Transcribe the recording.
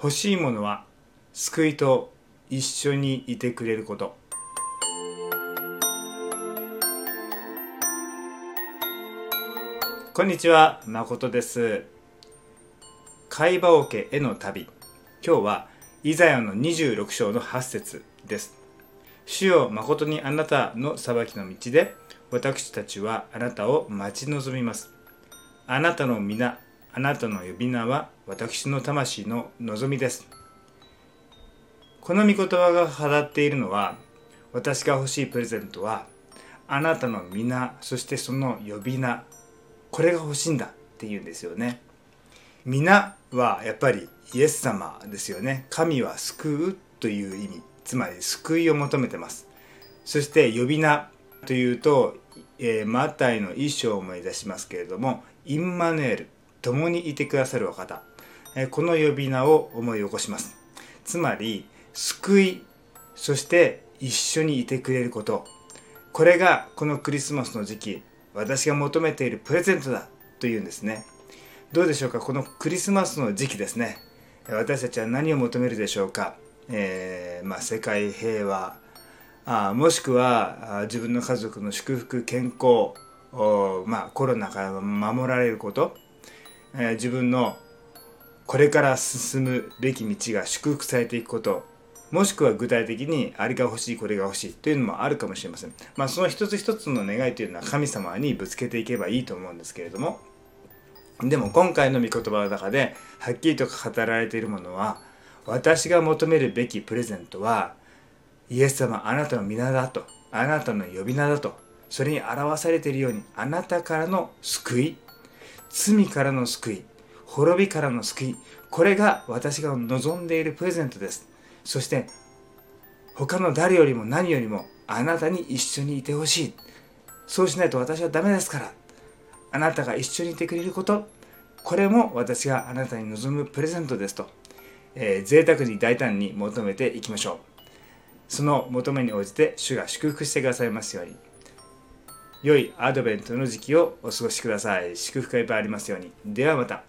欲しいものは救いと一緒にいてくれること。こんにちは誠です。会話桶への旅。今日はイザヤの26章の8節です。主よ誠にあなたの裁きの道で私たちはあなたを待ち望みます。あなたの皆あなたの呼び名は私の魂の望みです。この御言葉が語っているのは私が欲しいプレゼントはあなたの皆そしてその呼び名。これが欲しいんだっていうんですよね。皆はやっぱりイエス様ですよね。神は救うという意味。つまり救いを求めてます。そして呼び名というと、えー、マタイの一章を思い出しますけれどもインマヌエル。共にいてくださるお方、え、この呼び名を思い起こします。つまり救いそして一緒にいてくれること。これがこのクリスマスの時期私が求めているプレゼントだというんですね。どうでしょうか？このクリスマスの時期ですね。私たちは何を求めるでしょうか、えー、まあ、世界平和。あもしくは自分の家族の祝福健康。まあ、コロナから守られること、えー、自分のこれから進むべき道が祝福されていくこともしくは具体的にあれが欲しいこれが欲しいというのもあるかもしれません。まあその一つ一つの願いというのは神様にぶつけていけばいいと思うんですけれどもでも今回の御言葉の中ではっきりと語られているものは私が求めるべきプレゼントはイエス様あなたの皆だとあなたの呼び名だとそれに表されているようにあなたからの救い罪からの救い滅びからの救いこれが私が望んでいるプレゼントです。そして他の誰よりも何よりもあなたに一緒にいてほしい。そうしないと私はダメですから。あなたが一緒にいてくれることこれも私があなたに望むプレゼントですと、えー、贅沢に大胆に求めていきましょう。その求めに応じて主が祝福してくださいますように。良いアドベントの時期をお過ごしください。祝福がいっぱいありますように。ではまた。